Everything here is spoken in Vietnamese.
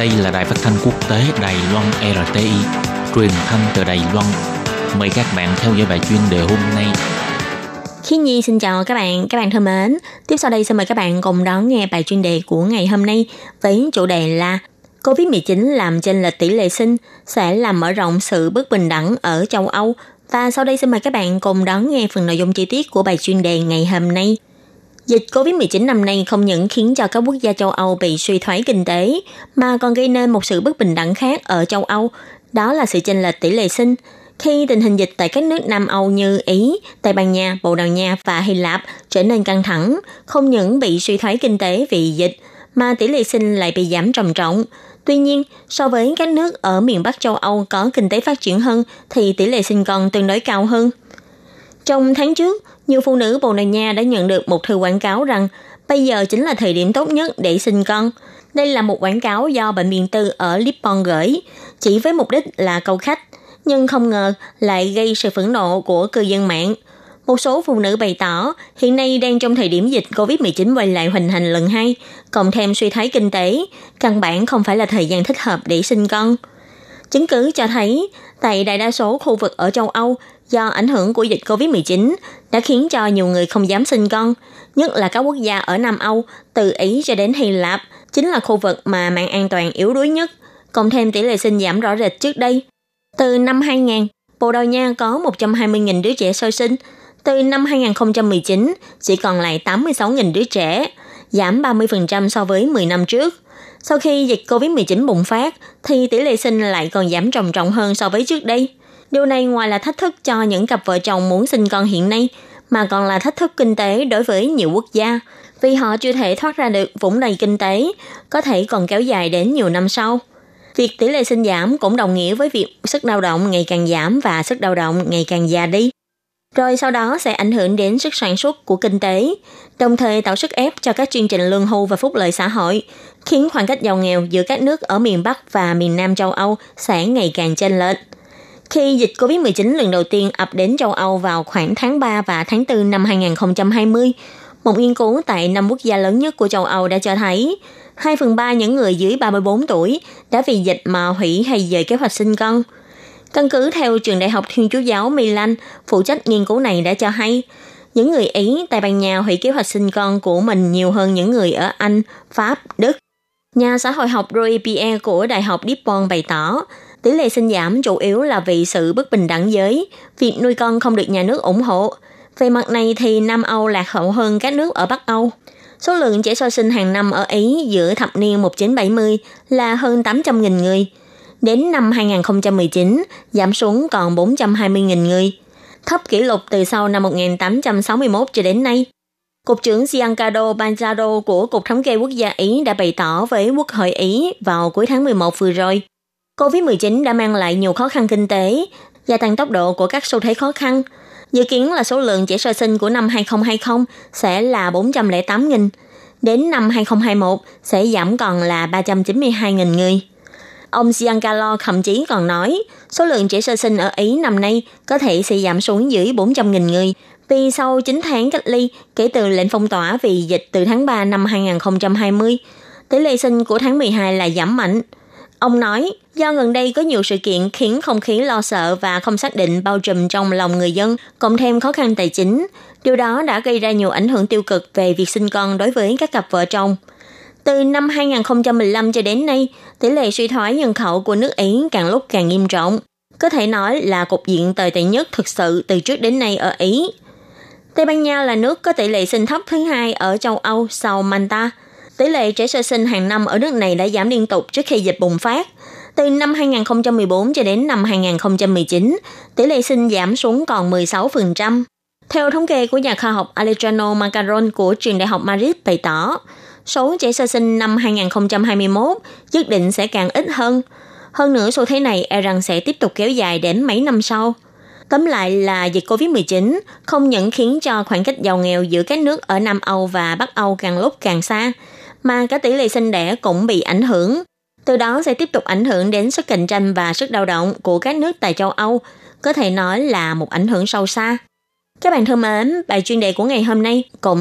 Đây là đài phát thanh quốc tế Đài Loan RTI, truyền thanh từ Đài Loan. Mời các bạn theo dõi bài chuyên đề hôm nay. Khi Nhi xin chào các bạn, các bạn thân mến. Tiếp sau đây xin mời các bạn cùng đón nghe bài chuyên đề của ngày hôm nay với chủ đề là COVID-19 làm chênh lệch tỷ lệ sinh sẽ làm mở rộng sự bất bình đẳng ở châu Âu. Và sau đây xin mời các bạn cùng đón nghe phần nội dung chi tiết của bài chuyên đề ngày hôm nay. Dịch COVID-19 năm nay không những khiến cho các quốc gia châu Âu bị suy thoái kinh tế, mà còn gây nên một sự bất bình đẳng khác ở châu Âu, đó là sự chênh lệch tỷ lệ sinh. Khi tình hình dịch tại các nước Nam Âu như Ý, Tây Ban Nha, Bồ Đào Nha và Hy Lạp trở nên căng thẳng, không những bị suy thoái kinh tế vì dịch, mà tỷ lệ sinh lại bị giảm trầm trọng. Tuy nhiên, so với các nước ở miền Bắc châu Âu có kinh tế phát triển hơn thì tỷ lệ sinh còn tương đối cao hơn. Trong tháng trước, nhiều phụ nữ Bồ Đào Nha đã nhận được một thư quảng cáo rằng bây giờ chính là thời điểm tốt nhất để sinh con. Đây là một quảng cáo do Bệnh viện Tư ở Lippon gửi, chỉ với mục đích là câu khách, nhưng không ngờ lại gây sự phẫn nộ của cư dân mạng. Một số phụ nữ bày tỏ hiện nay đang trong thời điểm dịch COVID-19 quay lại hoành hành lần hai, cộng thêm suy thoái kinh tế, căn bản không phải là thời gian thích hợp để sinh con. Chứng cứ cho thấy, tại đại đa số khu vực ở châu Âu, do ảnh hưởng của dịch COVID-19 đã khiến cho nhiều người không dám sinh con, nhất là các quốc gia ở Nam Âu, từ Ý cho đến Hy Lạp, chính là khu vực mà mạng an toàn yếu đuối nhất, cộng thêm tỷ lệ sinh giảm rõ rệt trước đây. Từ năm 2000, Bồ Đào Nha có 120.000 đứa trẻ sơ sinh, từ năm 2019 chỉ còn lại 86.000 đứa trẻ, giảm 30% so với 10 năm trước. Sau khi dịch COVID-19 bùng phát, thì tỷ lệ sinh lại còn giảm trầm trọng hơn so với trước đây. Điều này ngoài là thách thức cho những cặp vợ chồng muốn sinh con hiện nay, mà còn là thách thức kinh tế đối với nhiều quốc gia, vì họ chưa thể thoát ra được vũng đầy kinh tế, có thể còn kéo dài đến nhiều năm sau. Việc tỷ lệ sinh giảm cũng đồng nghĩa với việc sức lao động ngày càng giảm và sức lao động ngày càng già đi. Rồi sau đó sẽ ảnh hưởng đến sức sản xuất của kinh tế, đồng thời tạo sức ép cho các chương trình lương hưu và phúc lợi xã hội, khiến khoảng cách giàu nghèo giữa các nước ở miền Bắc và miền Nam châu Âu sẽ ngày càng chênh lệch. Khi dịch COVID-19 lần đầu tiên ập đến châu Âu vào khoảng tháng 3 và tháng 4 năm 2020, một nghiên cứu tại năm quốc gia lớn nhất của châu Âu đã cho thấy 2 phần 3 những người dưới 34 tuổi đã vì dịch mà hủy hay dời kế hoạch sinh con. Căn cứ theo trường đại học Thiên Chúa giáo Milan, phụ trách nghiên cứu này đã cho hay, những người Ý, Tây Ban Nha hủy kế hoạch sinh con của mình nhiều hơn những người ở Anh, Pháp, Đức. Nhà xã hội học Roy Pierre của Đại học Dippon bày tỏ, tỷ lệ sinh giảm chủ yếu là vì sự bất bình đẳng giới, việc nuôi con không được nhà nước ủng hộ. Về mặt này thì Nam Âu lạc hậu hơn các nước ở Bắc Âu. Số lượng trẻ sơ sinh hàng năm ở Ý giữa thập niên 1970 là hơn 800.000 người. Đến năm 2019, giảm xuống còn 420.000 người, thấp kỷ lục từ sau năm 1861 cho đến nay. Cục trưởng Giancarlo Banzaro của Cục Thống kê Quốc gia Ý đã bày tỏ với Quốc hội Ý vào cuối tháng 11 vừa rồi. COVID-19 đã mang lại nhiều khó khăn kinh tế, gia tăng tốc độ của các xu thế khó khăn. Dự kiến là số lượng trẻ sơ sinh của năm 2020 sẽ là 408.000, đến năm 2021 sẽ giảm còn là 392.000 người. Ông Giancarlo thậm chí còn nói, số lượng trẻ sơ sinh ở Ý năm nay có thể sẽ giảm xuống dưới 400.000 người, vì sau 9 tháng cách ly kể từ lệnh phong tỏa vì dịch từ tháng 3 năm 2020, tỷ lệ sinh của tháng 12 là giảm mạnh – Ông nói, do gần đây có nhiều sự kiện khiến không khí lo sợ và không xác định bao trùm trong lòng người dân, cộng thêm khó khăn tài chính. Điều đó đã gây ra nhiều ảnh hưởng tiêu cực về việc sinh con đối với các cặp vợ chồng. Từ năm 2015 cho đến nay, tỷ lệ suy thoái nhân khẩu của nước Ý càng lúc càng nghiêm trọng. Có thể nói là cục diện tồi tệ nhất thực sự từ trước đến nay ở Ý. Tây Ban Nha là nước có tỷ lệ sinh thấp thứ hai ở châu Âu sau Malta – Tỷ lệ trẻ sơ sinh hàng năm ở nước này đã giảm liên tục trước khi dịch bùng phát. Từ năm 2014 cho đến năm 2019, tỷ lệ sinh giảm xuống còn 16%. Theo thống kê của nhà khoa học Alejandro Macaron của trường đại học Madrid bày tỏ, số trẻ sơ sinh năm 2021 dự định sẽ càng ít hơn. Hơn nữa, xu thế này e rằng sẽ tiếp tục kéo dài đến mấy năm sau. Tóm lại là dịch COVID-19 không những khiến cho khoảng cách giàu nghèo giữa các nước ở Nam Âu và Bắc Âu càng lúc càng xa, mà cả tỷ lệ sinh đẻ cũng bị ảnh hưởng. Từ đó sẽ tiếp tục ảnh hưởng đến sức cạnh tranh và sức lao động của các nước tại châu Âu, có thể nói là một ảnh hưởng sâu xa. Các bạn thân mến, bài chuyên đề của ngày hôm nay cũng